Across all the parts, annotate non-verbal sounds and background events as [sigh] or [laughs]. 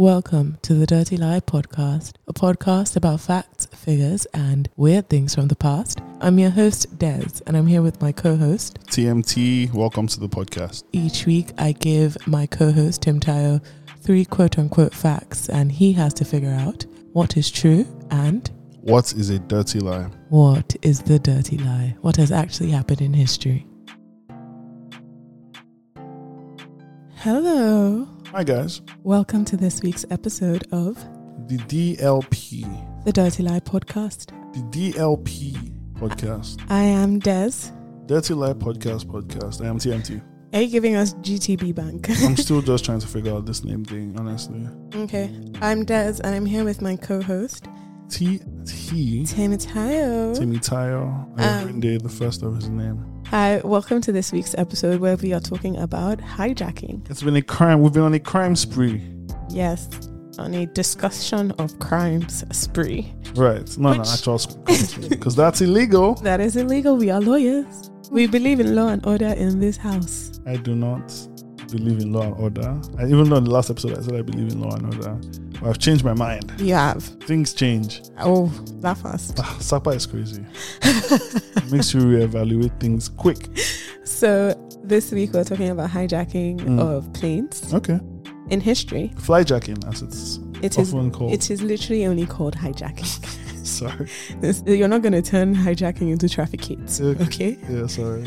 Welcome to the Dirty Lie Podcast, a podcast about facts, figures, and weird things from the past. I'm your host, Des, and I'm here with my co host. TMT, welcome to the podcast. Each week, I give my co host, Tim Tayo, three quote unquote facts, and he has to figure out what is true and What is a dirty lie? what is the dirty lie, what has actually happened in history. Hello. Hi, guys. Welcome to this week's episode of The DLP, the Dirty Lie Podcast. the DLP podcast, I am Des. Dirty Lie Podcast podcast. I am TMT. Are you giving us GTB Bank? [laughs] I'm [laughs] still just trying to figure out this name thing, honestly. okay. I'm Des, and I'm here with my co-host T T Tim Tayo. Timmy Tayo. I Um, um, the first of his name. Hi, welcome to this week's episode where we are talking about hijacking. It's been a crime. We've been on a crime spree. Yes, on a discussion of crimes spree. Right. No, no, Which- actual spree because that's illegal. [laughs] That is illegal. We are lawyers. We believe in law and order in this house. I do not believe in law and order. I, even though in the last episode I said I believe in law and order, but I've changed my mind. You have. Things change. Oh, that fast. Ah, Sapa is crazy. Makes you reevaluate things quick. [laughs] So this week we're talking about hijacking Mm. of planes Okay. in history. Flyjacking, as it's It is. often called. It is literally only called hijacking. [laughs] sorry. This- You're not going to turn hijacking into traffic hits. Okay. Okay. Yeah, sorry.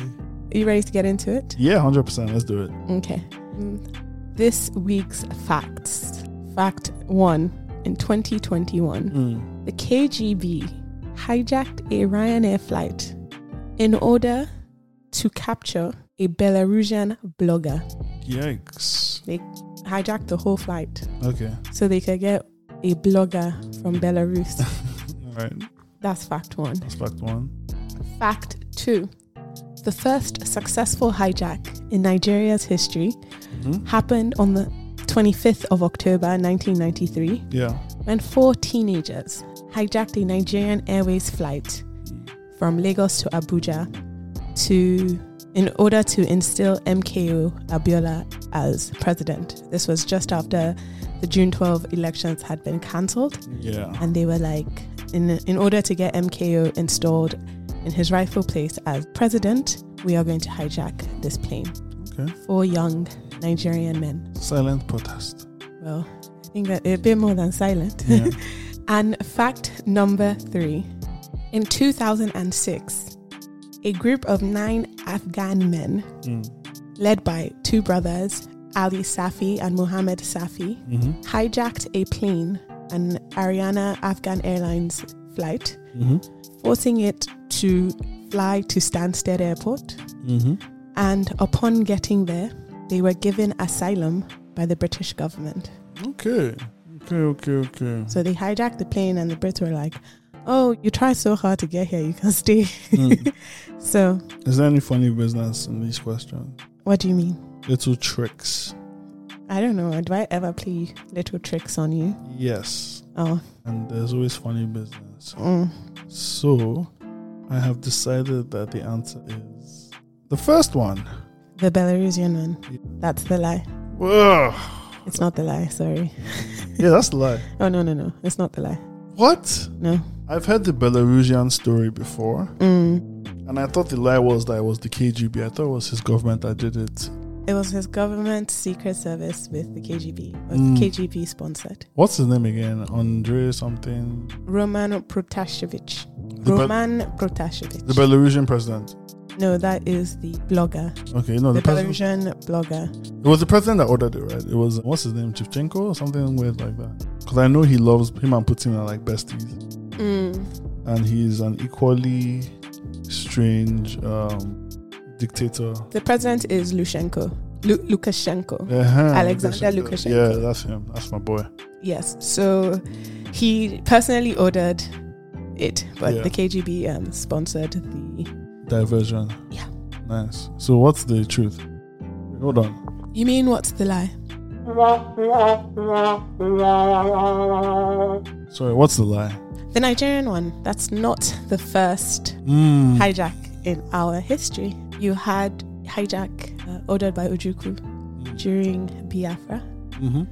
Are you ready to get into it? Yeah, 100%. Let's do it. Okay. Mm. This week's facts. Fact one in 2021, Mm. the KGB hijacked a Ryanair flight in order to capture a Belarusian blogger. Yikes. They hijacked the whole flight Okay. so they could get a blogger from Belarus. [laughs] All right. That's fact one. That's fact one. Fact two the first successful hijack in Nigeria's history Mhm. happened on the 25th of October 1993 Yeah. when four teenagers hijacked a Nigerian Airways flight from Lagos to Abuja to in order to instill MKO Abiola as president. This was just after the June 12 elections had been cancelled Yeah. and they were like in in order to get MKO installed in his rightful place as president, we are going to hijack this plane. Okay. Four young Nigerian men. Silent protest. Well, I think that a bit more than silent. Yeah. [laughs] and fact number three. In 2006, a group of nine Afghan men, mm. led by two brothers, Ali Safi and Mohammed Safi, Mm-hmm. hijacked a plane, an Ariana Afghan Airlines flight, Mm-hmm. forcing it to fly to Stansted Airport. Mm-hmm. And upon getting there, they were given asylum by the British government. Okay. Okay, okay, okay. So they hijacked the plane, and the Brits were like, Oh, you try so hard to get here, you can stay. Mm. [laughs] so, Is there any funny business in these questions? what do you mean? Little tricks. I don't know. Do I ever play little tricks on you? Yes. Oh, And there's always funny business. mm. So, I have decided that the answer is the first one. the Belarusian one. That's the lie. Ugh. It's not the lie. Sorry. Yeah, that's the lie. [laughs] Oh, no, no, no. It's not the lie. What? No. I've heard the Belarusian story before, Mm. and I thought the lie was that it was the KGB. I thought it was his government that did it. It was his government secret service with the KGB. Was Mm. KGB sponsored. What's his name again? Andre something. Roman Protasevich. The, Be- Roman Protasevich. the Belarusian president. no, that is the blogger. Okay, no, the the. Belarusian blogger. It was the president that ordered it, right? It was what's his name, Chivchenko or something weird like that. Because I know he loves him and Putin are like besties, Mm. and he's an equally strange um, dictator. The president is Lushenko. Lu- Lukashenko. Uh-huh, Alexander Lukashenko. Yeah, that's him. That's my boy. Yes. So he personally ordered it, but Yeah. the KGB um, sponsored the. Diversion. Yeah. Nice. So what's the truth? Hold on. You mean what's the lie? Sorry, what's the lie? The Nigerian one. That's not the first Mm. hijack in our history. You had hijack uh, ordered by Ojukwu during Biafra. hmm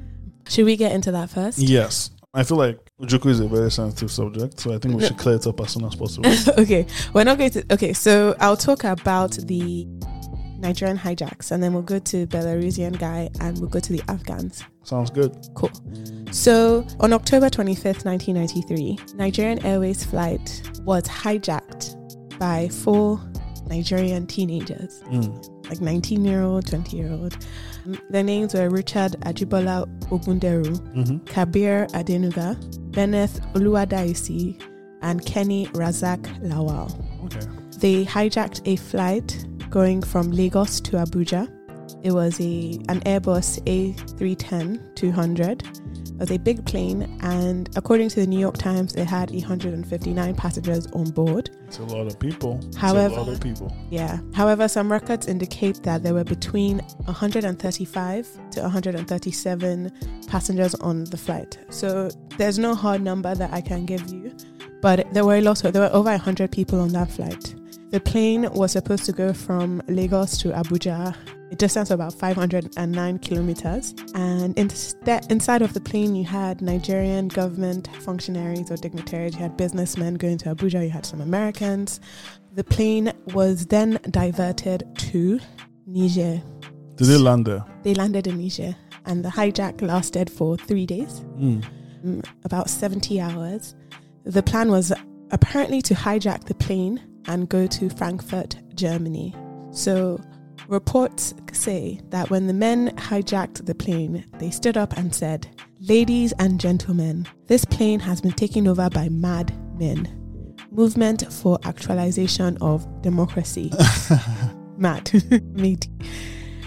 Should we get into that first? Yes. I feel like Ojukwu is a very sensitive subject, so I think we should clear it up as soon as possible. [laughs] okay, we're not going to. Okay, so I'll talk about the Nigerian hijacks, and then we'll go to Belarusian guy, and we'll go to the Afghans. Sounds good. Cool. So on October 25th, 1993, Nigerian Airways flight was hijacked by four Nigerian teenagers, Mm. like 19 year old, 20 year old. Their names were Richard Ajibola Ogunderu, hmm Kabir Adenuga, Benneth Oluwadaisi, and Kenny Razak Lawal. Okay. They hijacked a flight going from Lagos to Abuja. It was a an Airbus A310 200. It was a big plane, and according to the New York Times, it had 159 passengers on board. It's a lot of people. It's However- a lot of people. Yeah. However, some records indicate that there were between 135 to 137 passengers on the flight. So there's no hard number that I can give you, but there were a lot of, there were over 100 people on that flight. The plane was supposed to go from Lagos to Abuja, a distance of about 509 kilometers. And instead, inside of the plane, you had Nigerian government functionaries or dignitaries, you had businessmen going to Abuja, you had some Americans. The plane was then diverted to Niger. Did they land there? They landed in Niger, and the hijack lasted for three days, Mm. mm, about 70 hours. The plan was apparently to hijack the plane and go to Frankfurt, Germany. So, reports say that when the men hijacked the plane, they stood up and said, Ladies and gentlemen, this plane has been taken over by mad men. Movement for actualization of democracy. [laughs] mad. [laughs] Mate.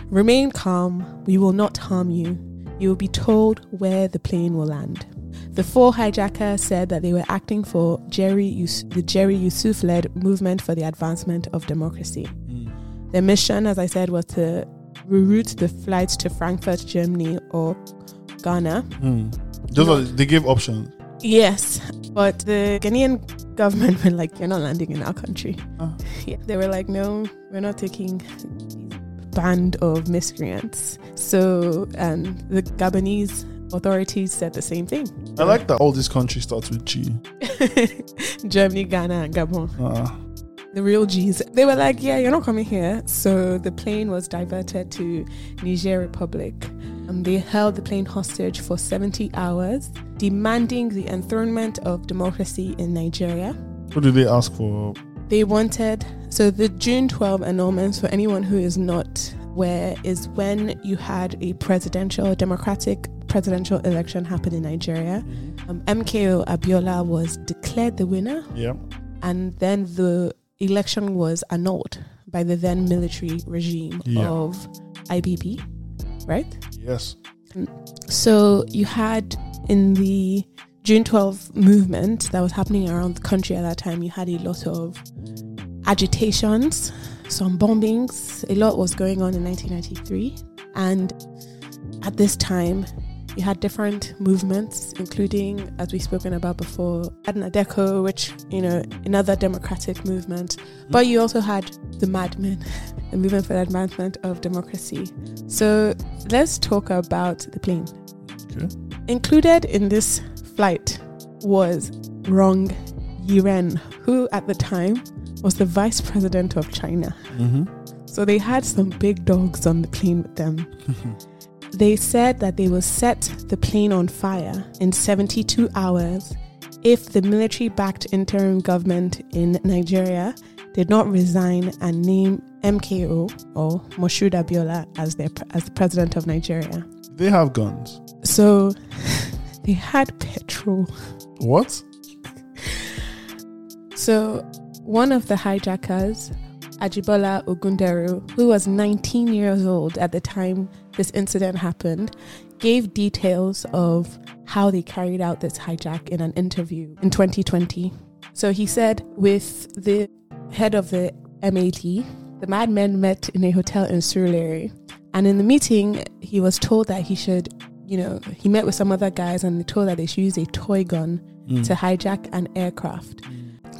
Remain calm. We will not harm you. You will be told where the plane will land. The four hijackers said that they were acting for Jerry Yus- the Jerry Yusuf led movement for the advancement of democracy. Their mission, as I said, was to reroute the flights to Frankfurt, Germany or Ghana. Mm. Just like- they gave options. Yes, but the Ghanaian government [laughs] were like, "You're not landing in our country." Ah. [laughs] Yeah, they were like, "No, we're not taking band of miscreants." So, um, the Gabonese authorities said the same thing. I like that all these countries start with G. [laughs] Germany, Ghana, and Gabon, Uh, the real G's. They were like, "Yeah, you're not coming here." So the plane was diverted to Niger Republic. And they held the plane hostage for 70 hours, demanding the enthronement of democracy in Nigeria. what did they ask for? They wanted so the June 12 annulments for anyone who is not aware is when you had a presidential democratic presidential election happen in Nigeria. Um, MKO Abiola was declared the winner, Yeah. and then the election was annulled by the then military regime Yeah. of IBB, right? Yes. So you had in the June 12 movement that was happening around the country at that time, you had a lot of agitations, some bombings. A lot was going on in 1993. And at this time, you had different movements, including, as we've spoken about before, NADECO, which, you know, another democratic movement. But you also had the Madmen, [laughs] the movement for the advancement of democracy. So let's talk about the plane. Okay. Included in this flight was Rong Yiren, who at the time was the vice president of China. Mm-hmm. So they had some big dogs on the plane with them. [laughs] They said that they will set the plane on fire in 72 hours if the military backed interim government in Nigeria did not resign and name MKO or Moshood Abiola as their as the president of Nigeria. they have guns. So [laughs] they had petrol. What? So one of the hijackers, Ajibola Ogunderu, who was 19 years old at the time this incident happened, gave details of how they carried out this hijack in an interview in 2020. So he said, with the head of the MAD, the madmen met in a hotel in Surulere. And in the meeting, he was told that he should, you know, he met with some other guys and they told that they should use a toy gun Mm. to hijack an aircraft.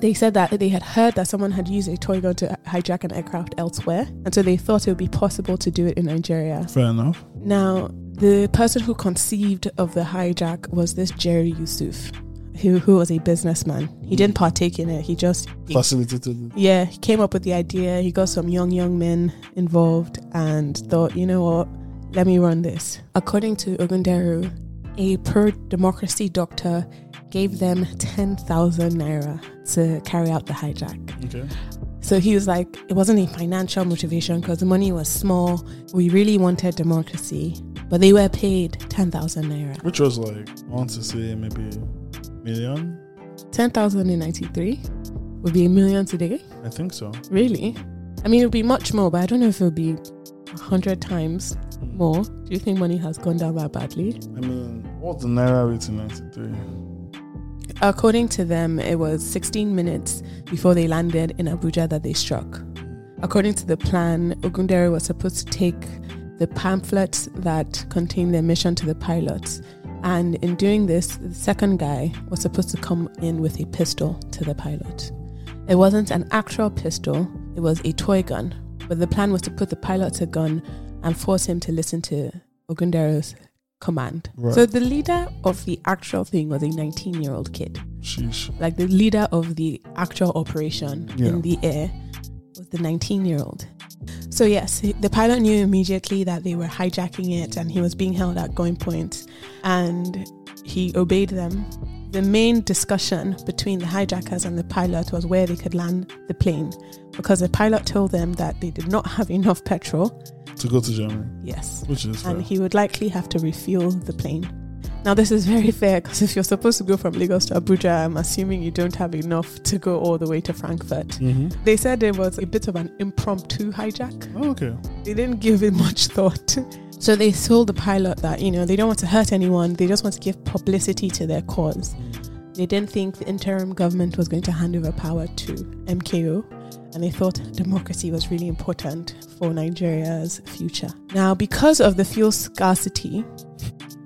They said that they had heard that someone had used a toy gun to hijack an aircraft elsewhere, and so they thought it would be possible to do it in Nigeria. Fair enough. Now, The person who conceived of the hijack was this Jerry Yusuf, who, who was a businessman. He hmm. didn't partake in it. He just he- Facilitated. yeah, he came up with the idea. He got some young, young men involved and thought, you know what, let me run this. According to Ogunderu, a pro democracy doctor gave them 10,000 naira to carry out the hijack. Okay. So he was like, it wasn't a financial motivation because the money was small. We really wanted democracy, but they were paid 10,000 naira. Which was like, I want to say maybe million. 10,000 in 93 would be a million today. I think so. Really? I mean, it would be much more, but I don't know if it would be a hundred times hmm. more. Do you think money has gone down that badly? I mean, what's the naira rate in '93? According to them, it was 16 minutes before they landed in Abuja that they struck. According to the plan, Ogunderu was supposed to take the pamphlets that contained their mission to the pilots. And in doing this, the second guy was supposed to come in with a pistol to the pilot. It wasn't an actual pistol, it was a toy gun. But the plan was to put the pilot to gun and force him to listen to Ogunderu's command. Right. So the leader of the actual thing was a 19 year old kid Sheesh. like the leader of the actual operation Yeah. in the air was the 19 year old. So, yes, the pilot knew immediately that they were hijacking it and he was being held at gunpoint and he obeyed them. The main discussion between the hijackers and the pilot was where they could land the plane because the pilot told them that they did not have [laughs] enough petrol. To go to Germany, Yes. which is fair. And he would likely have to refuel the plane. Now, this is very fair because if you're supposed to go from Lagos to Abuja, I'm assuming you don't have enough to go all the way to Frankfurt. hmm They said it was a bit of an impromptu hijack. Oh, okay. They didn't give it much thought. So they told the pilot that, you know, they don't want to hurt anyone, they just want to give publicity to their cause. They didn't think the interim government was going to hand over power to MKO, and they thought democracy was really important for Nigeria's future. Now, because of the fuel scarcity,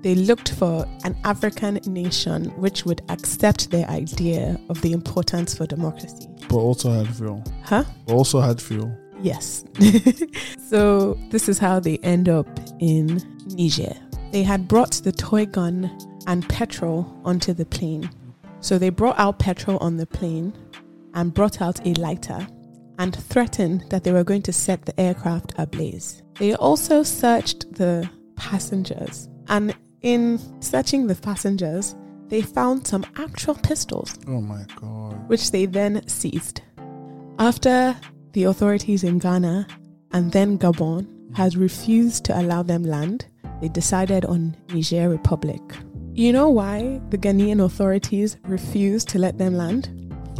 they looked for an African nation which would accept their idea of the importance for democracy. But also had fuel. Huh? But also had fuel. Yes. [laughs] so this is how they end up in Niger. They had brought the toy gun and petrol onto the plane. So they brought out petrol on the plane and brought out a lighter and threatened that they were going to set the aircraft ablaze. They also searched the passengers and in searching the passengers, they found some actual pistols Oh my god. which they then seized. After the authorities in Ghana and then Gabon had refused to allow them land, they decided on Niger Republic. You know why the Ghanaian authorities refused to let them land?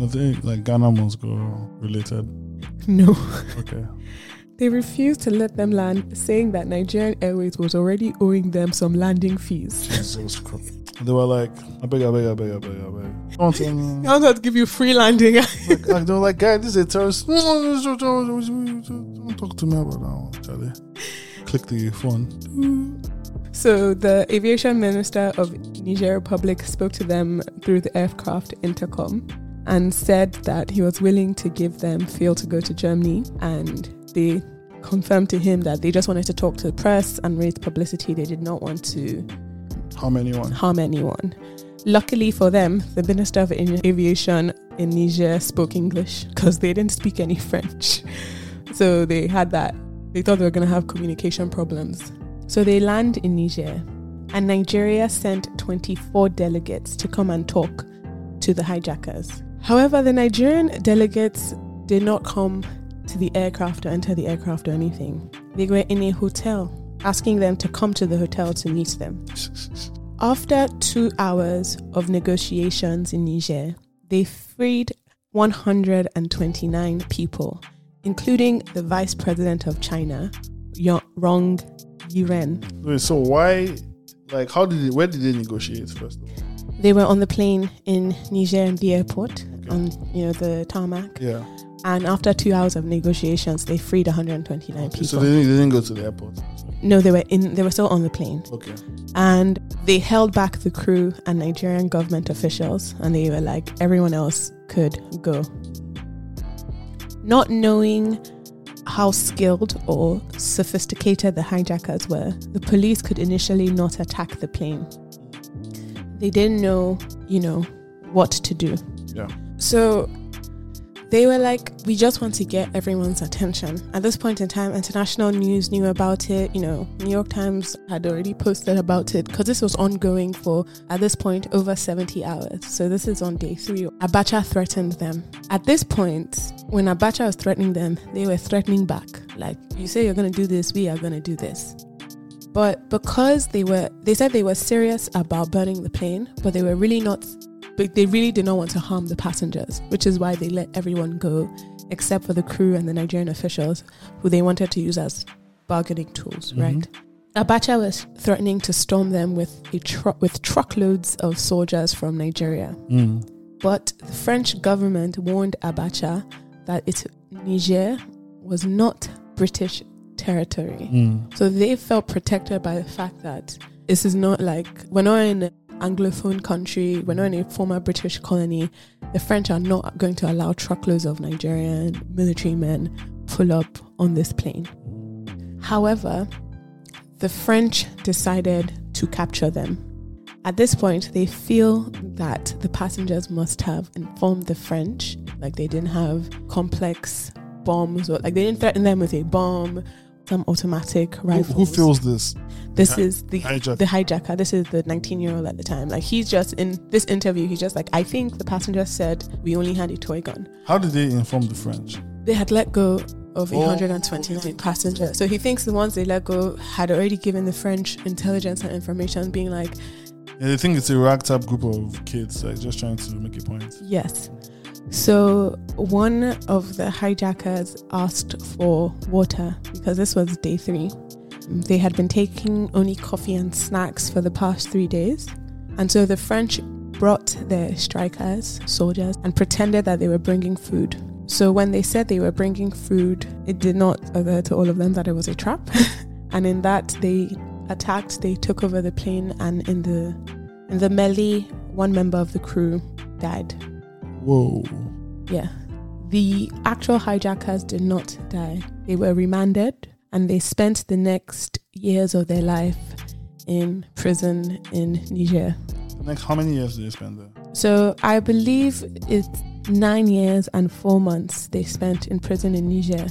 I think like Ghana must go related. No. Okay. [laughs] They refused to let them land, saying that Nigerian Airways was already owing them some landing fees. Jesus Christ. They were like, I beg, I beg, I beg, I beg, I beg. Don't me. I want to give you free landing. [laughs] like, like, they were like, guy, this is a terrorist. [laughs] Don't talk to me about that one, Charlie. Click the phone. So the aviation minister of Niger Republic spoke to them through the aircraft intercom and said that he was willing to give them fuel to go to Germany and they confirmed to him that they just wanted to talk to the press and raise publicity. They did not want to How anyone. harm anyone. Luckily for them, the Minister of Aviation in Niger spoke English because they didn't speak any French. So they had that. They thought they were going to have communication problems. So they land in Niger, and Nigeria sent 24 delegates to come and talk to the hijackers. However, the Nigerian delegates did not come to the aircraft or enter the aircraft or anything. They were in a hotel, asking them to come to the hotel to meet them. After two hours of negotiations in Niger, they freed 129 people, including the vice president of China, Rong Yiren. Wait, so why? Like, how did it? Where did they negotiate first of all? They were on the plane in Niger in the airport, Okay. on you know the tarmac, Yeah. and after two hours of negotiations, they freed 129 people. So they didn't, they didn't go to the airport. No, they were in. They were still on the plane. Okay. and they held back the crew and Nigerian government officials, and they were like, everyone else could go. Not knowing how skilled or sophisticated the hijackers were, the police could initially not attack the plane. They didn't know, you know, what to do. Yeah. So they were like, we just want to get everyone's attention. At this point in time, international news knew about it. You know, New York Times had already posted about it because this was ongoing for, at this point, over 70 hours. So this is on day three. Abacha threatened them. At this point, when Abacha was threatening them, they were threatening back. Like, you say you're going to do this, we are going to do this. But because they were, they said they were serious about burning the plane, but they were really not but they really did not want to harm the passengers, which is why they let everyone go, except for the crew and the Nigerian officials, who they wanted to use as bargaining tools, Mhm. right? Abacha was threatening to storm them with a tru- with truckloads of soldiers from Nigeria, Mm. but the French government warned Abacha that it, Niger was not British territory. Mm. So they felt protected by the fact that this is not like we're not in Anglophone country, we're not in a former British colony. The French are not going to allow truckloads of Nigerian military men pull up on this plane. However, the French decided to capture them. At this point, they feel that the passengers must have informed the French, like they didn't have complex bombs or like they didn't threaten them with a bomb, some automatic Who, rifles. who feels this? this Hi- is the Hijack. the hijacker. This is the 19 year old at the time. Like he's just in this interview. He's just like, I think the passenger said we only had a toy gun. How did they inform the French? They had let go of Oh. 129 passengers. So he thinks the ones they let go had already given the French intelligence and information, being like, Yeah, they think it's a ragtag group of kids, like just trying to make a point. yes. So one of the hijackers asked for water because this was day three. They had been taking only coffee and snacks for the past three days. And so the French brought their strikers, soldiers, and pretended that they were bringing food. So when they said they were bringing food, it did not occur to all of them that it was a trap. [laughs] and in that, they attacked, they took over the plane, and in the in the melee, one member of the crew died. Whoa. Yeah. The actual hijackers did not die. They were remanded and they spent the next years of their life in prison in Niger. Next, how many years did they spend there? So I believe it's nine years and four months they spent in prison in Niger.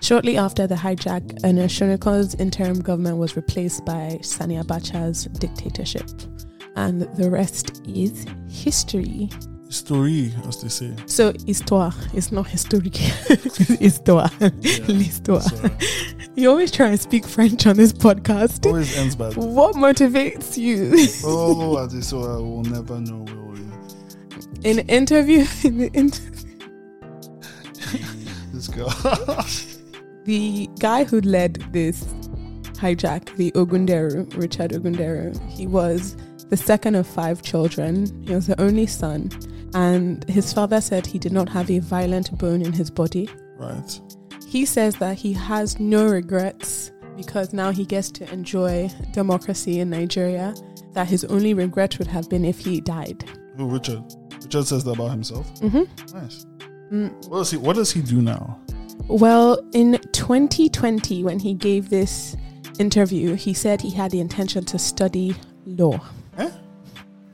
Shortly after the hijack, Ernest Shonekan's interim government was replaced by Sani Abacha's dictatorship. And the rest is history. Story, as they say. So histoire. It's not historique. [laughs] histoire. L'histoire. Sorry. Uh, [laughs] you always try and speak French on this podcast. Always ends bad. What motivates you? oh, oh as they say, I will never know. Will? In the interview, [laughs] in the inter- This girl. the guy who led this hijack, the Ogunderu, Richard Ogunderu, he was the second of five children. He was the only son. And his father said he did not have a violent bone in his body. right. He says that he has no regrets because now he gets to enjoy democracy in Nigeria. That his only regret would have been if he died. Who, Richard? Richard says that about himself. Mm-hmm. Nice. Mm. What does he? What does he do now? Well, in 2020, when he gave this interview, he said he had the intention to study law. Eh?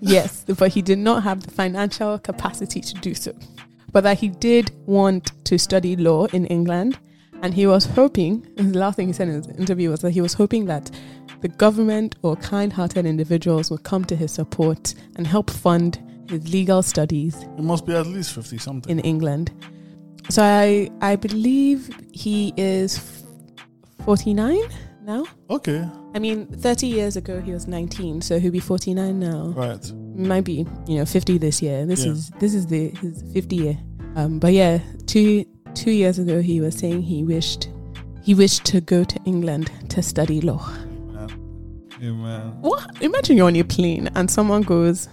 Yes, but he did not have the financial capacity to do so. But that he did want to study law in England. And he was hoping, and the last thing he said in his interview was that he was hoping that the government or kind hearted individuals would come to his support and help fund his legal studies It must be at least fifty something. in England. So I I believe he is 49 now. okay. I mean, 30 years ago he was 19, so he'll be 49 now. Right. Might be, you know, 50 this year. This Yeah. is this is the his 50 year. Um, but yeah, two two years ago he was saying he wished he wished to go to England to study law. Amen. What? Imagine you're on a plane and someone goes,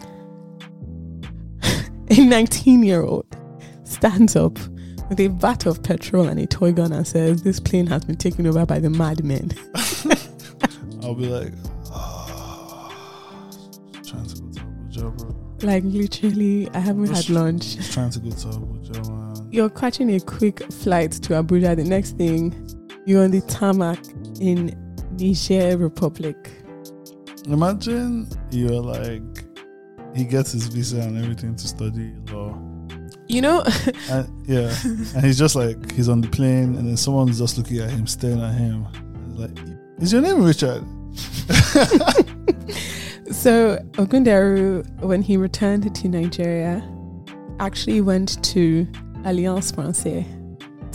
[laughs] a 19 year old stands up with a vat of petrol and a toy gun and says, This plane has been taken over by the madmen. [laughs] I'll be like, ah, trying to go to Abuja, bro. Like, literally, I haven't had lunch. Just trying to go to Abuja, man. you're catching a quick flight to Abuja. The next thing, you're on the tarmac in Niger Republic. Imagine you're like, he gets his visa and everything to study law. You know, [laughs] And, yeah, and he's just like, he's on the plane, and then someone's just looking at him, staring at him. Like, is your name Richard? [laughs] so Ogunderu, when he returned to Nigeria, actually went to Alliance Francaise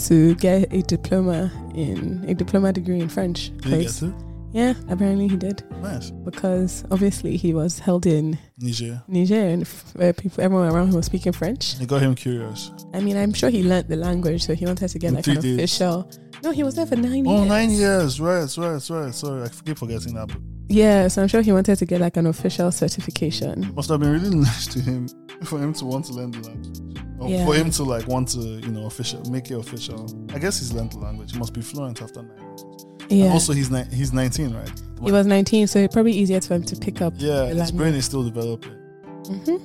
to get a diploma in a diploma degree in French. Did he get it? Yeah, apparently he did Nice. because obviously he was held in Niger. Niger and f- uh, people, everyone around him was speaking French. It got him curious. I mean, I'm sure he learnt the language, so he wanted to get In like three an days. official. No, he was there for nine Oh, years. nine years. Right, right, right. Sorry, I keep forgetting that. But Yeah, so I'm sure he wanted to get like an official certification. must have been really [laughs] nice to him for him to want to learn the language. Or Yeah. for him to like want to, you know, official make it official. I guess he's learned the language. He must be fluent after nine years. And Yeah, Also, he's ni- he's 19, right? he was 19, so it's probably easier for him to pick up. Yeah, his brain is still developing. hmm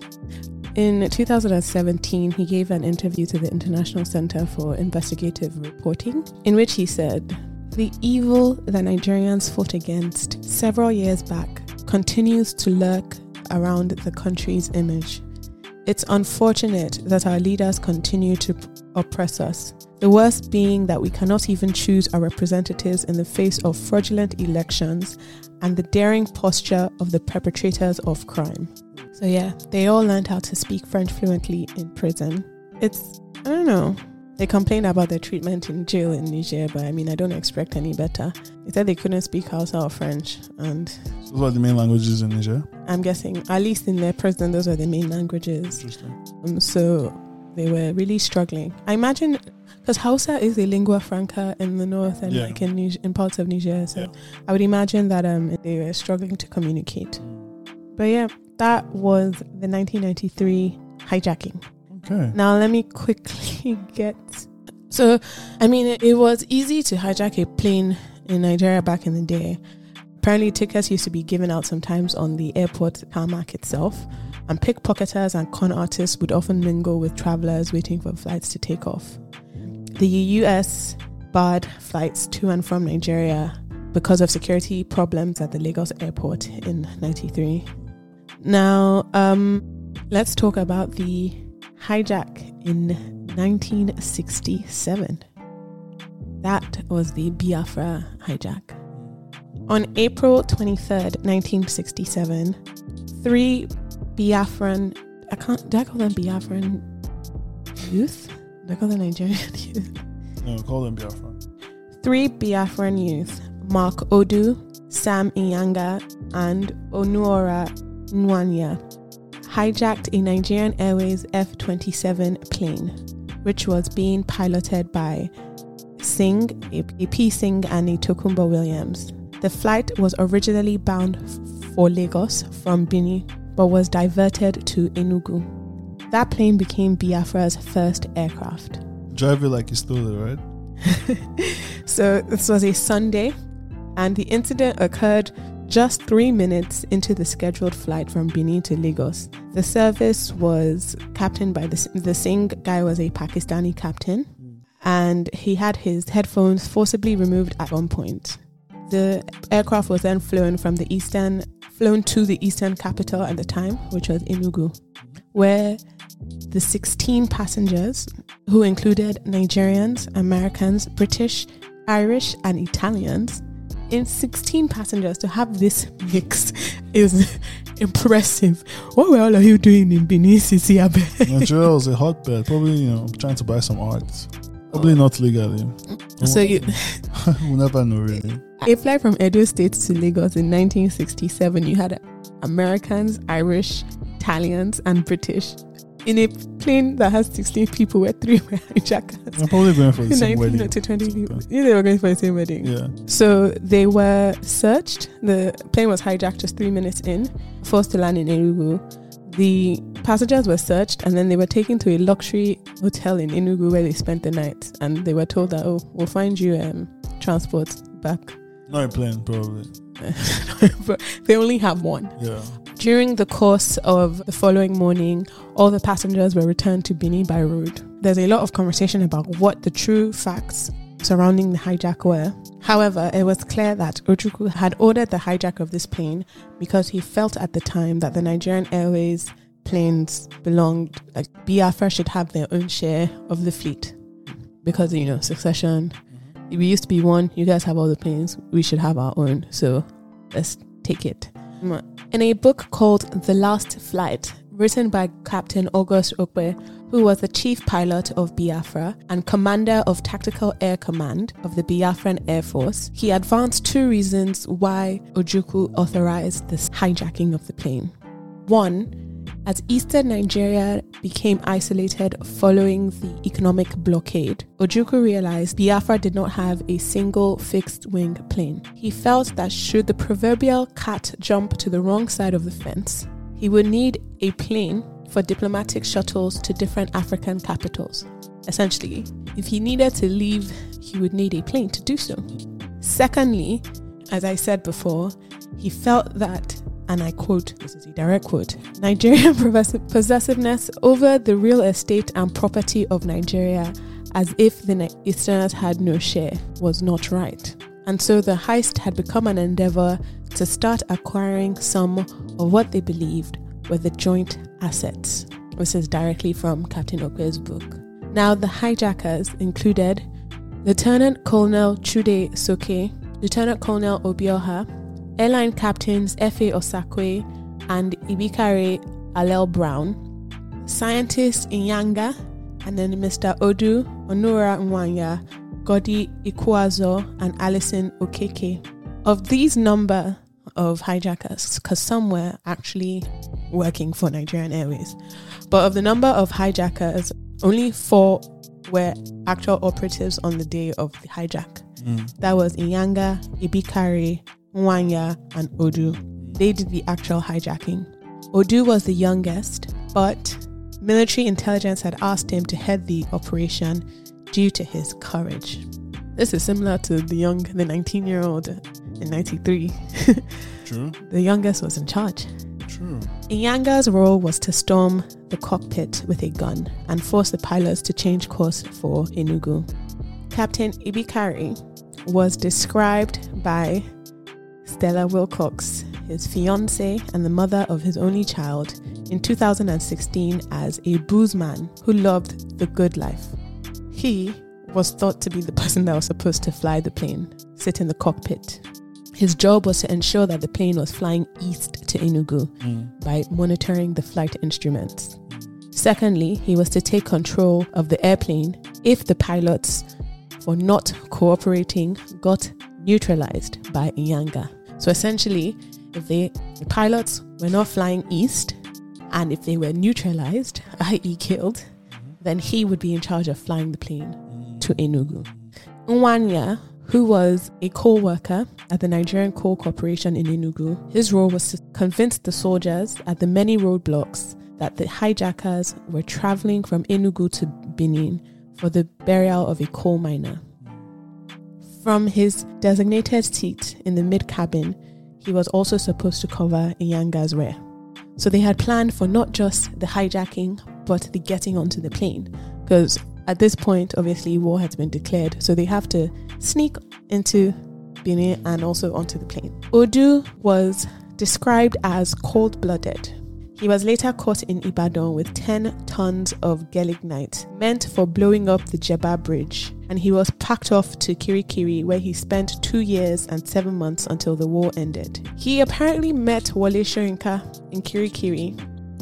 In 2017, he gave an interview to the International Center for Investigative Reporting, in which he said, The evil that Nigerians fought against several years back continues to lurk around the country's image. It's unfortunate that our leaders continue to oppress us. The worst being that we cannot even choose our representatives in the face of fraudulent elections and the daring posture of the perpetrators of crime. So yeah, they all learned how to speak French fluently in prison. It's I don't know. They complained about their treatment in jail in Niger, but I mean I don't expect any better. They said they couldn't speak Hausa or French, and Those are the main languages in Niger. I'm guessing at least in their prison those are the main languages. Interesting. Um, so they were really struggling. I imagine because Hausa is a lingua franca in the north and Yeah. like in, Niger, in parts of Niger, so Yeah. I would imagine that um they were struggling to communicate. But yeah, that was the 1993 hijacking. Okay. Now let me quickly [laughs] get. So, I mean, it, it was easy to hijack a plane in Nigeria back in the day. Apparently, tickets used to be given out sometimes on the airport tarmac itself, and pickpocketers and con artists would often mingle with travelers waiting for flights to take off. The US barred flights to and from Nigeria because of security problems at the Lagos airport in 93. Now, um, let's talk about the hijack in 1967. That was the Biafra hijack. On April 23rd, 1967, three Biafran, I can't, do I call them Biafran youth? I call them Nigerian [laughs] youth? No, call them Biafra. Three Biafran youth, Mark Odu, Sam Inyanga, and Onuora Nwanya, hijacked a Nigerian Airways F 27 plane, which was being piloted by Singh, a, a P. Singh, and a Tokumba Williams. The flight was originally bound for Lagos from Bini, but was diverted to Enugu. That plane became Biafra's first aircraft. Drive it like you stole it, right? [laughs] so this was a Sunday, and the incident occurred just three minutes into the scheduled flight from Benin to Lagos. The service was captained by the the Singh guy was a Pakistani captain, and he had his headphones forcibly removed at one point. The aircraft was then flown from the eastern flown to the eastern capital at the time, which was Enugu, where the 16 passengers, who included Nigerians, Americans, British, Irish, and Italians, in 16 passengers to have this mix is [laughs] impressive. What were all of you doing in Benin City? Nigeria was a hotbed. Probably, you know, trying to buy some art. Probably not legally. so you, [laughs] we'll never know, really. a flight from Edo State to Lagos in 1967, you had Americans, Irish, Italians, and British in a plane that has 16 people where three [laughs] were hijackers. I'm probably going for the same 19 wedding. to 20 people. Yeah, they were going for the same wedding. Yeah. So they were searched. The plane was hijacked just three minutes in, forced to land in Enugu. The passengers were searched and then they were taken to a luxury hotel in Enugu where they spent the night. And they were told that, oh, we'll find you um, transport back. Not a plane, probably. [laughs] but they only have one. Yeah. During the course of the following morning, all the passengers were returned to Benin by road. There's a lot of conversation about what the true facts surrounding the hijack were. However, it was clear that Ojukwu had ordered the hijack of this plane because he felt at the time that the Nigerian Airways planes belonged, like Biafra should have their own share of the fleet because, you know, succession. Mm-hmm. We used to be one, you guys have all the planes, we should have our own. So let's take it. Mm-hmm. In a book called The Last Flight, written by Captain August Okpe, who was the chief pilot of Biafra and commander of Tactical Air Command of the Biafran Air Force, he advanced two reasons why Ojukwu authorized this hijacking of the plane. One, as eastern Nigeria became isolated following the economic blockade, Ojukwu realized Biafra did not have a single fixed wing plane. He felt that should the proverbial cat jump to the wrong side of the fence, he would need a plane for diplomatic shuttles to different African capitals. Essentially, if he needed to leave, he would need a plane to do so. Secondly, as I said before, he felt that and I quote, this is a direct quote Nigerian [laughs] possessiveness over the real estate and property of Nigeria as if the Easterners had no share was not right. And so the heist had become an endeavor to start acquiring some of what they believed were the joint assets. This is directly from Captain Okpe's book. Now, the hijackers included Lieutenant Colonel Chude Soke, Lieutenant Colonel Obioha, airline captains Efe Osakwe and Ibikare Allwell Brown, scientist Inyanga, and then Mr. Odu, Onuora Nwanya, Godi Ikwazo, and Alison Okeke. Of these number of hijackers, because some were actually working for Nigerian Airways, but of the number of hijackers, only four were actual operatives on the day of the hijack. Mm. That was Inyanga, Ibikare, Nwanya, and Odu. They did the actual hijacking. Odu was the youngest, but military intelligence had asked him to head the operation due to his courage. This is similar to the young, the 19 year old in 93. [laughs] True. the youngest was in charge. True. Inyanga's role was to storm the cockpit with a gun and force the pilots to change course for Enugu. Captain Ibikari was described by Stella Wilcox, his fiancee and the mother of his only child, in 2016 as a booze man who loved the good life. He was thought to be the person that was supposed to fly the plane, sit in the cockpit. His job was to ensure that the plane was flying east to Enugu mm. by monitoring the flight instruments. Secondly, he was to take control of the airplane if the pilots, for not cooperating, got neutralized by Inyanga. So essentially, if they, the pilots were not flying east and if they were neutralized, [laughs] i.e., killed, mm-hmm. then he would be in charge of flying the plane to Enugu. Nwanya, who was a coal worker at the Nigerian Coal Corporation in Enugu, his role was to convince the soldiers at the many roadblocks that the hijackers were traveling from Enugu to Benin for the burial of a coal miner. From his designated seat in the mid cabin, he was also supposed to cover Inyanga's rear. So they had planned for not just the hijacking, but the getting onto the plane. Because at this point, obviously, war has been declared. So they have to sneak into Benin and also onto the plane. Odu was described as cold blooded he was later caught in Ibadan with 10 tons of gelignite meant for blowing up the Jebba Bridge, and he was packed off to Kirikiri where he spent two years and seven months until the war ended. He apparently met Wole Soyinka in Kirikiri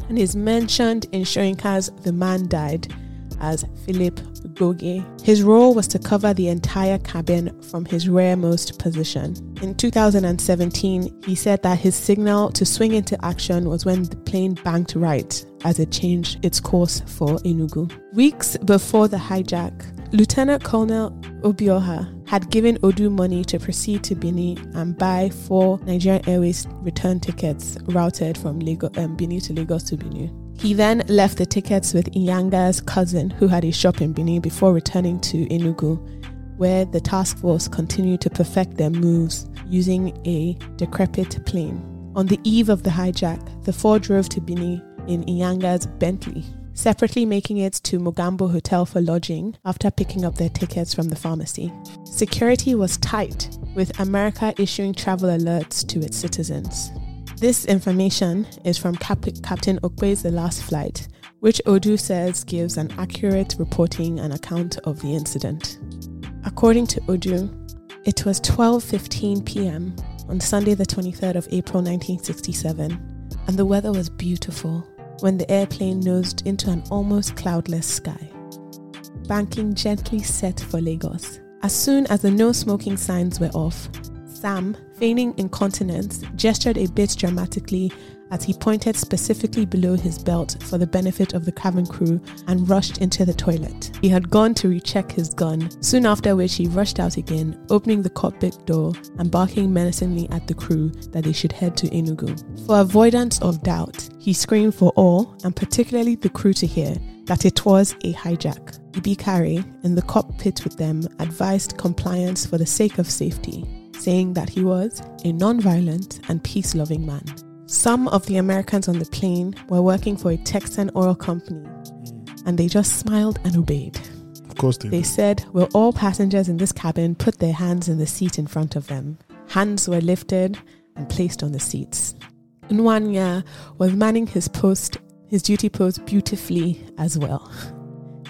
and is mentioned in Soyinka's The Man Died as Philip Goge. His role was to cover the entire cabin from his rearmost position. In 2017, he said that his signal to swing into action was when the plane banked right as it changed its course for Enugu. Weeks before the hijack, Lieutenant Colonel Obioha had given Odu money to proceed to Benin and buy four Nigerian Airways return tickets routed from Lagos, um, Benin to Lagos to Benin. He then left the tickets with Inyanga's cousin, who had a shop in Benin, before returning to Enugu, where the task force continued to perfect their moves using a decrepit plane. On the eve of the hijack, the four drove to Bini in Inyanga's Bentley, separately making it to Mogambo Hotel for lodging after picking up their tickets from the pharmacy. Security was tight, with America issuing travel alerts to its citizens. This information is from Cap- Captain Okpe's The Last Flight, which Odu says gives an accurate reporting and account of the incident. According to Odu, it was 12:15 p.m. on Sunday the 23rd of April 1967, and the weather was beautiful when the airplane nosed into an almost cloudless sky, banking gently set for Lagos. As soon as the no smoking signs were off, Sam, feigning incontinence, gestured a bit dramatically as he pointed specifically below his belt for the benefit of the cabin crew and rushed into the toilet. He had gone to recheck his gun, soon after which he rushed out again, opening the cockpit door and barking menacingly at the crew that they should head to Enugu. For avoidance of doubt, he screamed for all, and particularly the crew to hear, that it was a hijack. Ibikare, in the cockpit with them, advised compliance for the sake of safety, saying that he was a non-violent and peace-loving man. Some of the Americans on the plane were working for a Texan oil company, and they just smiled and obeyed. Of course they. They said, Will all passengers in this cabin put their hands in the seat in front of them? Hands were lifted and placed on the seats. Nwanya was manning his post, his duty post beautifully as well.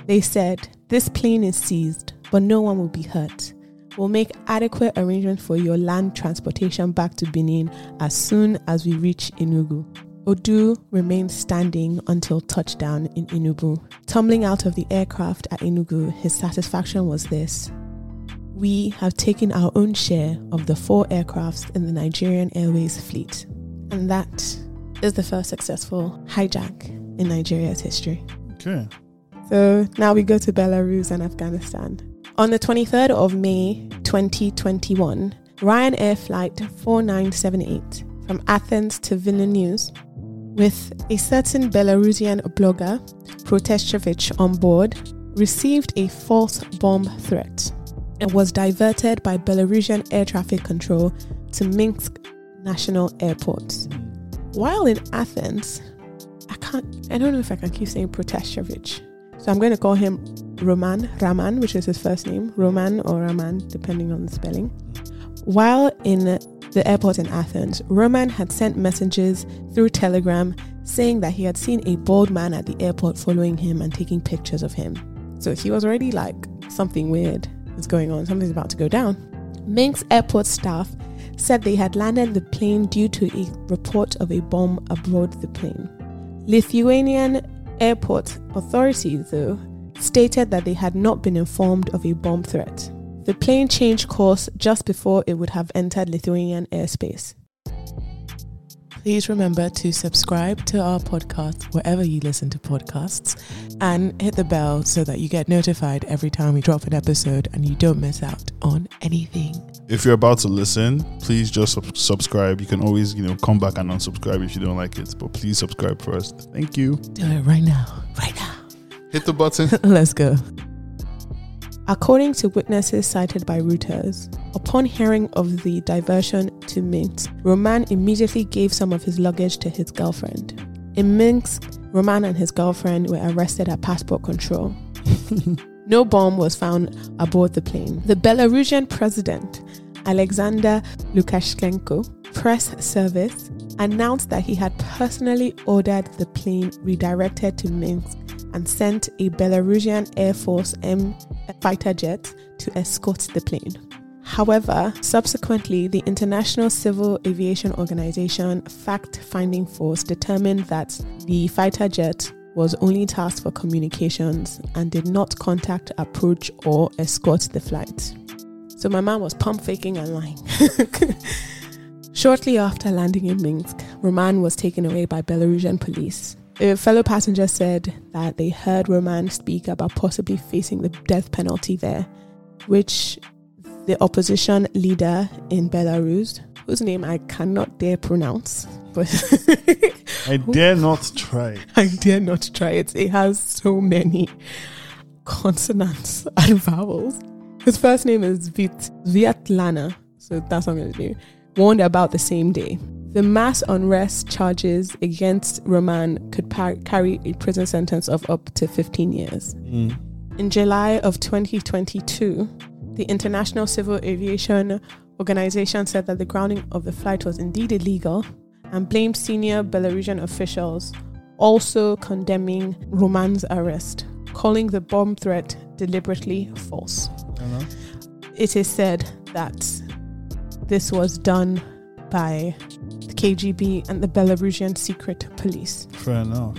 They said, This plane is seized, but no one will be hurt. We'll make adequate arrangements for your land transportation back to Benin as soon as we reach Enugu. Odu remained standing until touchdown in Enugu. Tumbling out of the aircraft at Enugu, his satisfaction was this. We have taken our own share of the four aircrafts in the Nigerian Airways fleet. And that is the first successful hijack in Nigeria's history. Okay. So now we go to Belarus and Afghanistan. On the 23rd of May 2021, Ryanair flight 4978 from Athens to Vilnius with a certain Belarusian blogger, Protasevich, on board, received a false bomb threat and was diverted by Belarusian air traffic control to Minsk National Airport. While in Athens, I can't, I don't know if I can keep saying Protasevich. So I'm going to call him Roman, Raman, which is his first name, Roman or Raman, depending on the spelling. While in the airport in Athens, Roman had sent messages through Telegram saying that he had seen a bald man at the airport following him and taking pictures of him. So he was already like, something weird is going on, something's about to go down. Minsk airport staff said they had landed the plane due to a report of a bomb aboard the plane. Lithuanian airport authorities, though, stated that they had not been informed of a bomb threat. The plane changed course just before it would have entered Lithuanian airspace. Please remember to subscribe to our podcast wherever you listen to podcasts and hit the bell so that you get notified every time we drop an episode and you don't miss out on anything. If you're about to listen, please just sub- subscribe. You can always, you know, come back and unsubscribe if you don't like it, but please subscribe first. Thank you. Do it right now. Right now. Hit the button. [laughs] Let's go. According to witnesses cited by Reuters, upon hearing of the diversion to Minsk, Roman immediately gave some of his luggage to his girlfriend. In Minsk, Roman and his girlfriend were arrested at passport control. [laughs] no bomb was found aboard the plane. The Belarusian president, Alexander Lukashenko, press service announced that he had personally ordered the plane redirected to Minsk and sent a Belarusian Air Force MiG fighter jet to escort the plane. However, subsequently, the International Civil Aviation Organization fact finding force determined that the fighter jet was only tasked for communications and did not contact, approach, or escort the flight. So my man was pump faking and lying. [laughs] Shortly after landing in Minsk, Roman was taken away by Belarusian police. A fellow passenger said that they heard Roman speak about possibly facing the death penalty there, which the opposition leader in Belarus, whose name I cannot dare pronounce, but [laughs] I dare not try. [laughs] I dare not try it. It has so many consonants [laughs] and vowels. His first name is Vit Vyatlana, so that's what I'm going to do. Warned about the same day. The mass unrest charges against Roman could par- carry a prison sentence of up to 15 years. Mm. In July of 2022, the International Civil Aviation Organization said that the grounding of the flight was indeed illegal and blamed senior Belarusian officials, also condemning Roman's arrest, calling the bomb threat deliberately false. Know? It is said that this was done by KGB and the Belarusian secret police. Fair enough.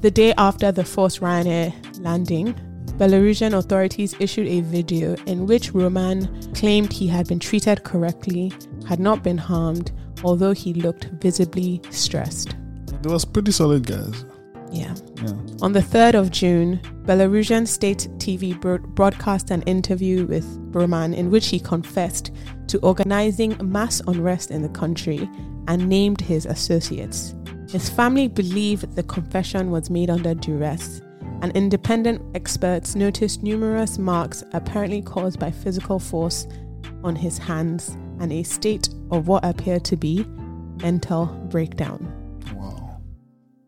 The day after the forced Ryanair landing, Belarusian authorities issued a video in which Roman claimed he had been treated correctly, had not been harmed, although he looked visibly stressed. It was pretty solid, guys. Yeah. Yeah. On the 3rd of June, Belarusian state TV bro- broadcast an interview with Roman in which he confessed to organizing mass unrest in the country and named his associates. His family believed the confession was made under duress, and independent experts noticed numerous marks apparently caused by physical force on his hands and a state of what appeared to be mental breakdown. Wow.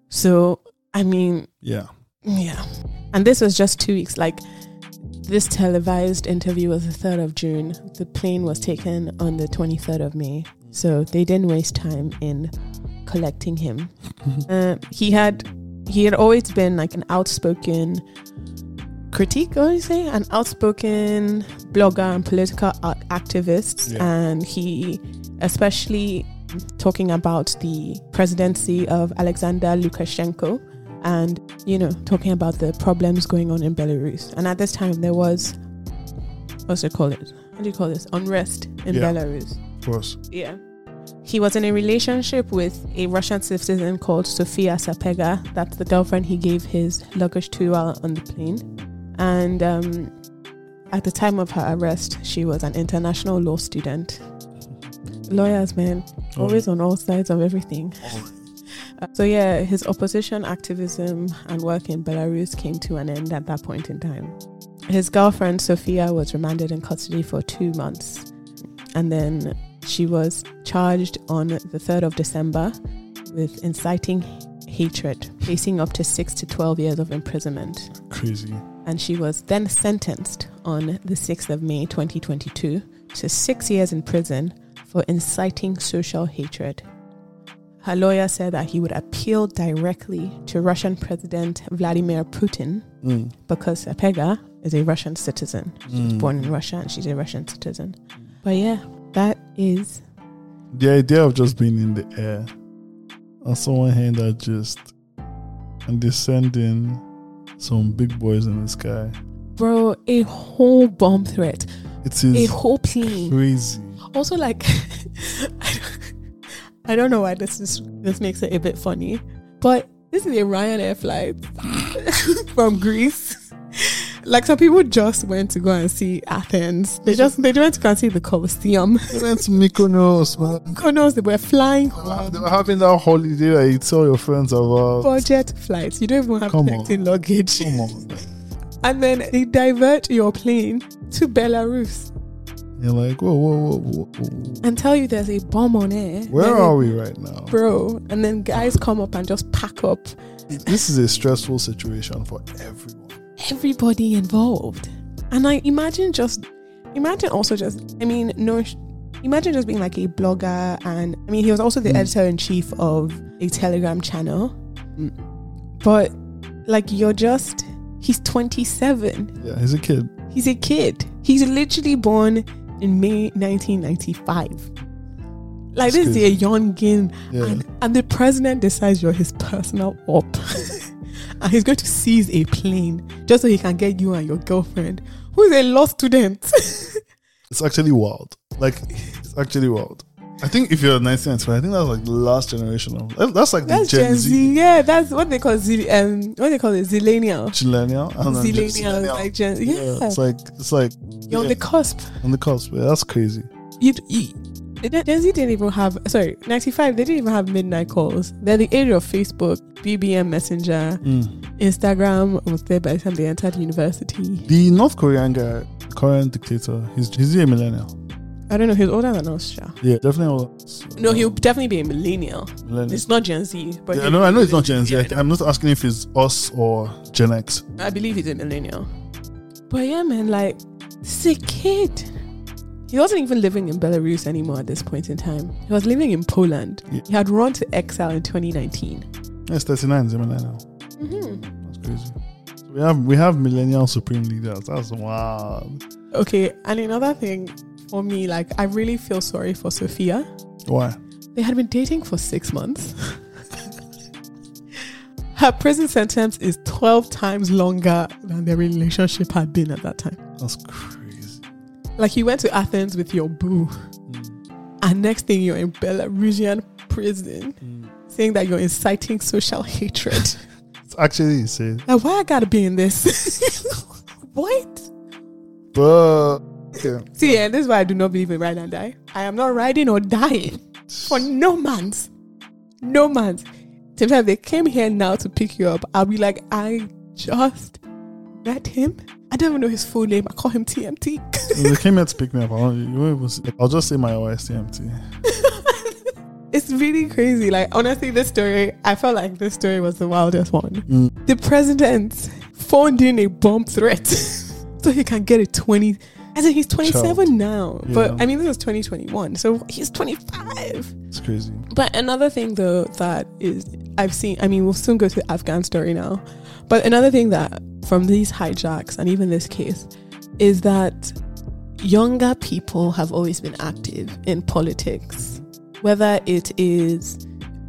So, I mean, Yeah. yeah. And this was just two weeks. Like, this televised interview was the 3rd of June. The plane was taken on the 23rd of May. So they didn't waste time in collecting him. [laughs] uh, he had he had always been like an outspoken critique, do you say? An outspoken blogger and political activist. Yeah. And he, especially talking about the presidency of Alexander Lukashenko and, you know, talking about the problems going on in Belarus. And at this time, there was, what's it call it? What do you call this? Unrest in Yeah. Belarus. Yeah. He was in a relationship with a Russian citizen called Sofia Sapega. That's the girlfriend he gave his luggage to while on the plane. And um, at the time of her arrest, she was an international law student. Lawyers, man, always on all sides of everything. [laughs] Uh, so, yeah, his opposition activism and work in Belarus came to an end at that point in time. His girlfriend, Sofia, was remanded in custody for two months. And then she was charged on the 3rd of December with inciting hatred, facing up to 6 to 12 years of imprisonment. Crazy. And she was then sentenced on the 6th of May 2022 to six years in prison for inciting social hatred. Her lawyer said that he would appeal directly to Russian President Vladimir Putin Mm. because Sapega is a Russian citizen. She was Mm. born in Russia and she's a Russian citizen. But yeah, that is The idea of just being in the air and someone hearing that just and descending some big boys in the sky. bro, a whole bomb threat, It is a whole plane. crazy. Also, like, [laughs] I don't, I don't know why this is this makes it a bit funny, but this is a Ryanair flight [laughs] from Greece. Like some people just went to go and see Athens. They just they went to go and see the Colosseum. They went to Mykonos, man. Knows they were flying They were having that holiday that you tell your friends about. budget flights. You don't even have Come on. connecting luggage. Come on. And then they divert your plane to Belarus You're like, whoa, whoa, whoa, whoa, whoa. and tell you there's a bomb on air. Where are we right now? Bro, and then guys come up and just pack up This is a stressful situation for everyone. Everybody involved. And I imagine just, imagine also just, I mean, no, imagine just being like a blogger. And I mean, he was also the Mm. editor in chief of a Telegram channel. Mm. But like, you're just, he's 27. Yeah, he's a kid. He's a kid. He's literally born in May 1995. Like, That's this is a young kin. Yeah. And, and the president decides you're his personal op. [laughs] and he's going to seize a plane just so he can get you and your girlfriend, who is a law student. [laughs] It's actually wild. Like, it's actually wild. I think if you're 1995, I think that's like the last generation of. That's like that's the Gen, Z. Yeah, that's what they call Z, um, what they call it, zillennial. Millennial. I don't know, Gen- Zillennial, like Gen, yeah. Yeah, it's like it's like You're on the cusp. on the cusp. Yeah, that's crazy. You, you, Gen Z didn't even have, sorry, 95, they didn't even have midnight calls. They're the age of Facebook, BBM Messenger, hmm. Instagram was there by the time they entered university. The North Korean guy, current dictator, he's he's he a millennial. I don't know. He's older than us, Sha. Yeah, definitely. so- No, he'll definitely be a millennial. Millennial. It's not Gen Z, but Yeah, he- no, I know it's not Gen Z. Yeah, I- I'm not asking if it's us or Gen X. I believe he's a millennial. But yeah, man, like, sick kid. He wasn't even living in Belarus anymore at this point in time. He was living in Poland. Yeah. He had run to exile in 2019. It's 39, Gemini now. hmm That's crazy. So we have we have millennial supreme leaders. That's wild. Okay, and another thing for me, like, I really feel sorry for Sophia. Why? They had been dating for six months. [laughs] Her prison sentence is 12 times longer than their relationship had been at that time. That's crazy. Like, you went to Athens with your boo, mm. and next thing you're in Belarusian prison mm. saying that you're inciting social hatred. [laughs] It's actually insane. like, why I gotta be in this? [laughs] what? But yeah. See, and this is why I do not believe in ride and die. I am not riding or dying for no man's. No man's. Sometimes they came here now to pick you up. I'll be like, I just met him. I don't even know his full name. I call him TMT. they came here to pick me up. I won't- you won't even see- I'll just say my OSTMT. [laughs] it's really crazy. Like, honestly, this story, I felt like this story was the wildest one. Mm. The president phoned in a bomb threat [laughs] so he can get a 20. I said he's 27 Child. now. But I mean, this was 2021. So he's 25. It's crazy. But another thing, though, that is I've seen. I mean, we'll soon go to the Afghan story now. But another thing that from these hijacks and even this case is that younger people have always been active in politics, whether it is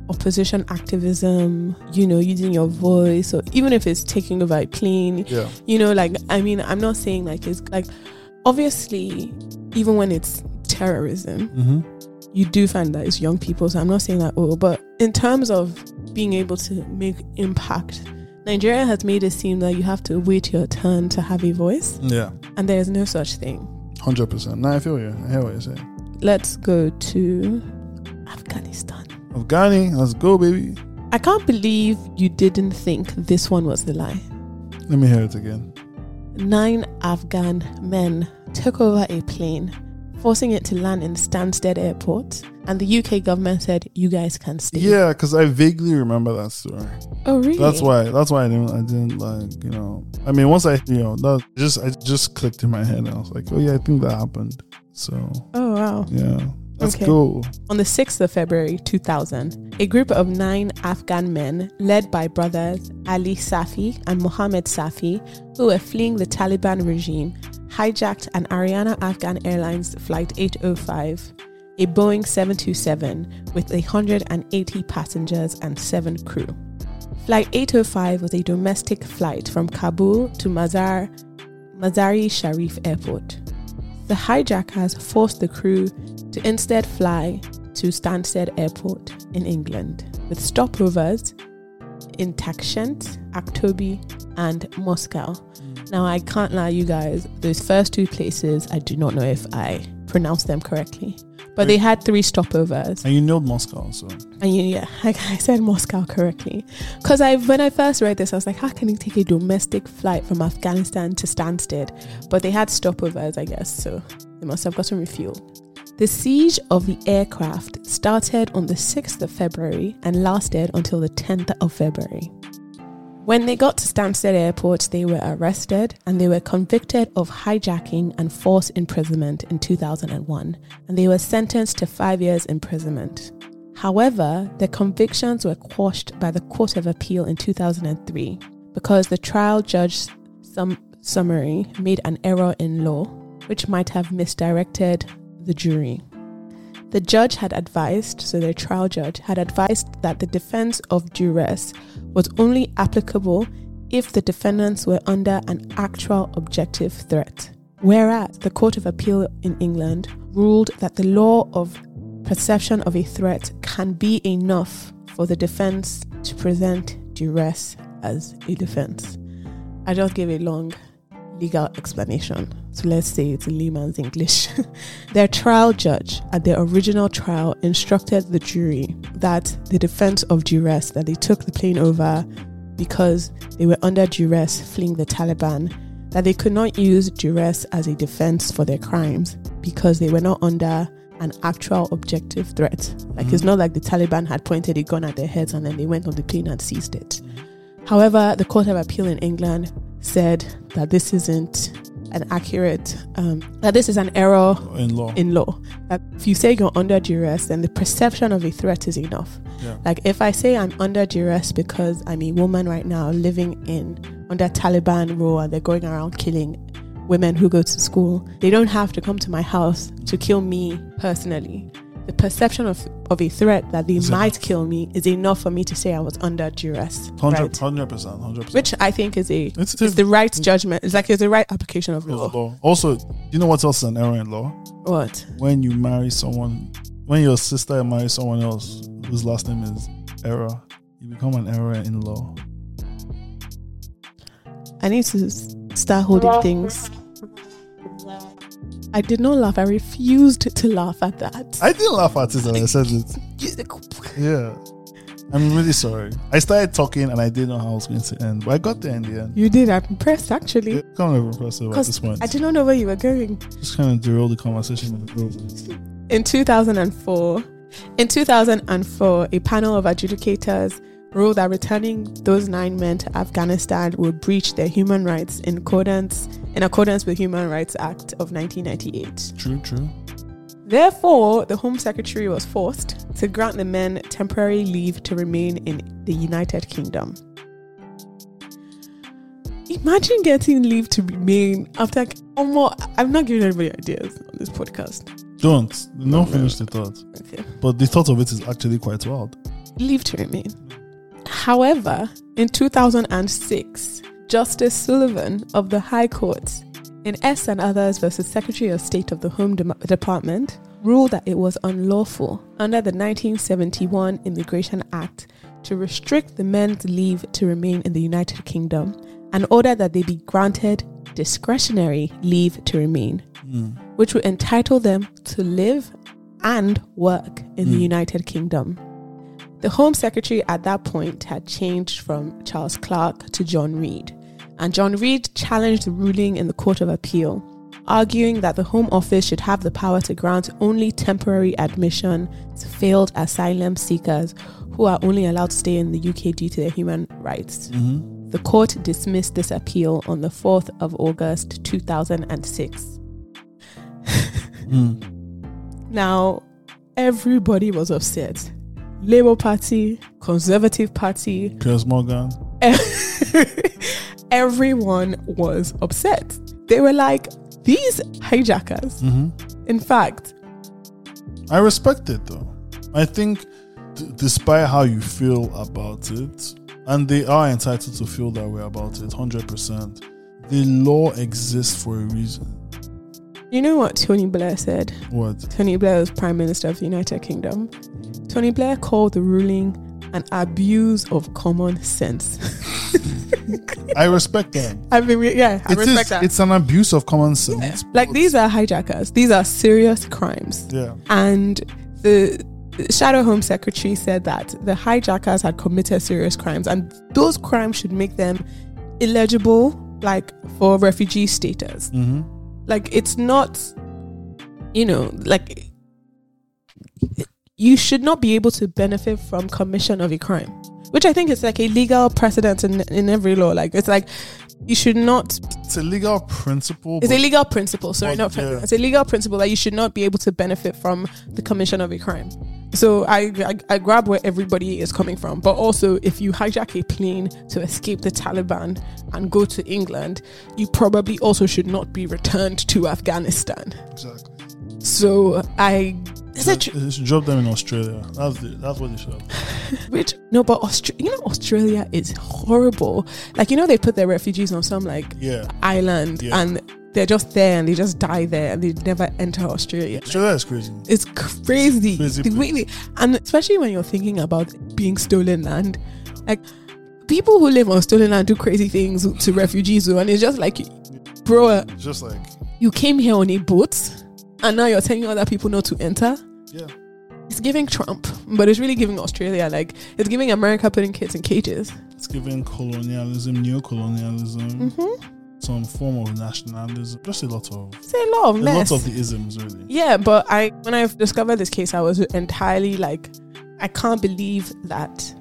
opposition activism, you know, using your voice, or even if it's taking over a plane, Yeah. you know, like, I mean, I'm not saying like it's like, obviously, even when it's terrorism, Mm-hmm. you do find that it's young people. So I'm not saying that all, but in terms of being able to make impact, Nigeria has made it seem that you have to wait your turn to have a voice, Yeah. and there is no such thing. Hundred percent. Now I feel you. I hear what you're saying. Let's go to Afghanistan. Afghani, let's go, baby. I can't believe you didn't think this one was the lie. Let me hear it again. Nine Afghan men took over a plane, forcing it to land in Stansted Airport, and the UK government said, "You guys can stay." Yeah, because I vaguely remember that story. Oh, really? That's why. That's why I didn't. I didn't like. You know. I mean, once I, you know, that just I just clicked in my head, and I was like, oh yeah, I think that happened. So Oh, wow. yeah, let's Okay. go. On the 6th of February 2000, a group of nine Afghan men, led by brothers Ali Safi and Mohammed Safi, who were fleeing the Taliban regime, hijacked an Ariana Afghan Airlines Flight 805, a Boeing 727 with 180 passengers and seven crew. Flight 805 was a domestic flight from Kabul to Mazar, Mazar-i-Sharif Airport. The hijackers forced the crew to instead fly to Stansted Airport in England, with stopovers in Tashkent, Aktobe, and Moscow. Now, I can't lie, you guys, those first two places, I do not know if I pronounced them correctly, but they had three stopovers. And you know Moscow, so And you, yeah, [laughs] like I said Moscow correctly. Because I, when I first read this, I was like, how can you take a domestic flight from Afghanistan to Stansted? But they had stopovers, I guess, so they must have gotten refueled. The siege of the aircraft started on the 6th of February and lasted until the 10th of February. When they got to Stansted Airport, they were arrested and they were convicted of hijacking and forced imprisonment in 2001, and they were sentenced to five years imprisonment. However, their convictions were quashed by the Court of Appeal in 2003 because the trial judge's sum- summary made an error in law, which might have misdirected the jury. The judge had advised, so the trial judge had advised that the defense of duress was only applicable if the defendants were under an actual objective threat. Whereas the Court of Appeal in England ruled that the law of perception of a threat can be enough for the defense to present duress as a defense. I just gave a long legal explanation. So let's say it's in layman's English. [laughs] Their trial judge at their original trial instructed the jury that the defense of duress, that they took the plane over because they were under duress fleeing the Taliban, that they could not use duress as a defense for their crimes, because they were not under an actual objective threat. Like it's Mhm. not like the Taliban had pointed a gun at their heads and then they went on the plane and seized it. However, the Court of Appeal in England said that this isn't an accurate, um, that this is an error in law. in law. That if you say you're under duress, then the perception of a threat is enough. yeah. Like if I say I'm under duress because I'm a woman right now living in under Taliban rule and they're going around killing women who go to school, they don't have to come to my house to kill me personally. The perception of, of a threat that they Is might enough. kill me is enough for me to say I was under duress. Hundred Right? percent, hundred percent. Which I think is a It's, is the right judgment. It's like it's the right application of law. law. law. Also, you know what else is an error in law? What? When you marry someone, when your sister marries someone else whose last name is error, you become an error in law. I need to start holding things. I did not laugh. I refused to laugh at that. I didn't laugh at it when I said it. Yeah. I'm really sorry. I started talking and I didn't know how it was going to end, but I got there in the end. You did. I'm impressed actually. It's kind of impressive at this point. I did not know where you were going. Just kind of derailed the conversation. in the group. In 2004, in 2004, a panel of adjudicators ruled that returning those nine men to Afghanistan would breach their human rights in accordance in accordance with Human Rights Act of 1998. True, true. Therefore, the Home Secretary was forced to grant the men temporary leave to remain in the United Kingdom. Imagine getting leave to remain after. More, I'm not giving anybody ideas on this podcast. Don't. No, finish the thought. Okay. But the thought of it is actually quite wild. Leave to remain. However, in 2006, Justice Sullivan of the High Court, in S and others versus Secretary of State of the Home Dem- Department, ruled that it was unlawful under the 1971 Immigration Act to restrict the men's leave to remain in the United Kingdom and ordered that they be granted discretionary leave to remain, Mm. which would entitle them to live and work in the Mm. United Kingdom. The Home Secretary at that point had changed from Charles Clarke to John Reid, and John Reid challenged the ruling in the Court of Appeal, arguing that the Home Office should have the power to grant only temporary admission to failed asylum seekers who are only allowed to stay in the UK due to their human rights. Mm-hmm. The court dismissed this appeal on the 4th of August 2006. Mm. [laughs] Now, everybody was upset. Labour Party, Conservative Party, Piers Morgan. [laughs] everyone was upset. They were like, these hijackers. Mm-hmm. In fact, I respect it though. I think, d- despite how you feel about it, and they are entitled to feel that way about it, hundred percent. The law exists for a reason. You know what Tony Blair said? What? Tony Blair was Prime Minister of the United Kingdom. Tony Blair called the ruling an abuse of common sense. [laughs] I respect that. I mean, yeah, I It respect is- that. It's an abuse of common sense. like these are hijackers. These are serious crimes. Yeah. And the Shadow Home Secretary said that the hijackers had committed serious crimes, and those crimes should make them illegible, like for refugee status. Mm-hmm. Like it's not, you know, like you should not be able to benefit from commission of a crime, which I think is like a legal precedent in in every law. Like it's like you should not It's a legal principle. it's a legal principle. Sorry, but, not yeah. It's a legal principle that you should not be able to benefit from the commission of a crime. So I, I I grab where everybody is coming from, but also if you hijack a plane to escape the Taliban and go to England, you probably also should not be returned to Afghanistan. exactly. So I. Is it They true? they should drop them in Australia. That's the, that's what they should have. [laughs] Which no, but Austra- you know Australia is horrible. Like you know they put their refugees on some like Yeah. island Yeah. and they're just there and they just die there and they never enter Australia. Australia is crazy. It's crazy. Crazy they- and especially when you're thinking about being stolen land, like people who live on stolen land do crazy things to refugees, and it's just like, bro, It's just like, you came here on a boat, and now you're telling other people not to enter. yeah. It's giving Trump, but it's really giving Australia. Like it's giving America putting kids in cages. It's giving colonialism, neo-colonialism. Mm-hmm. Some form of nationalism. Just a lot of It's a lot of a mess. lot of the isms, really. Yeah, but I when I discovered this case, I was entirely like, I can't believe that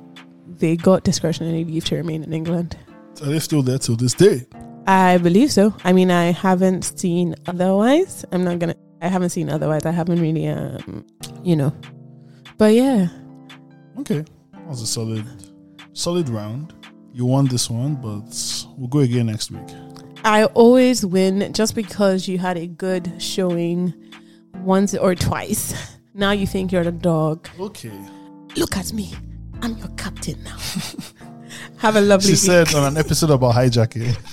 they got discretionary leave to remain in England. Are they still there till this day? I believe so. I mean, I haven't seen otherwise. I'm not gonna. I haven't seen otherwise. I haven't really, um, you know. But yeah, Okay, that was a solid, solid round. You won this one, but we'll go again next week. I always win just because you had a good showing once or twice. [laughs] Now you think you're the dog. Okay. Look at me. I'm your captain now. [laughs] Have a lovely She week. said on an episode about hijacking. [laughs]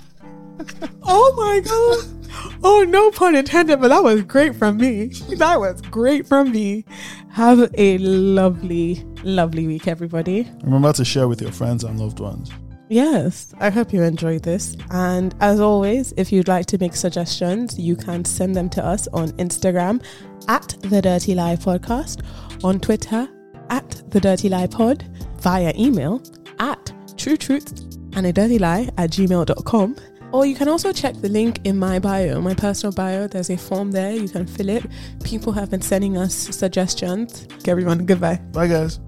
Oh my god. Oh, no pun intended, but that was great from me. That was great from me. Have a lovely, lovely week, everybody. Remember to share with your friends and loved ones. Yes, I hope you enjoyed this. And as always, if you'd like to make suggestions, you can send them to us on Instagram at the Dirty Lie Podcast, on Twitter at the Dirty Lie Pod, via email at true truth and a dirty lie at gmail.com. Or you can also check the link in my bio, my personal bio. There's a form there. You can fill it. People have been sending us suggestions. Okay, everyone, goodbye. Bye, guys.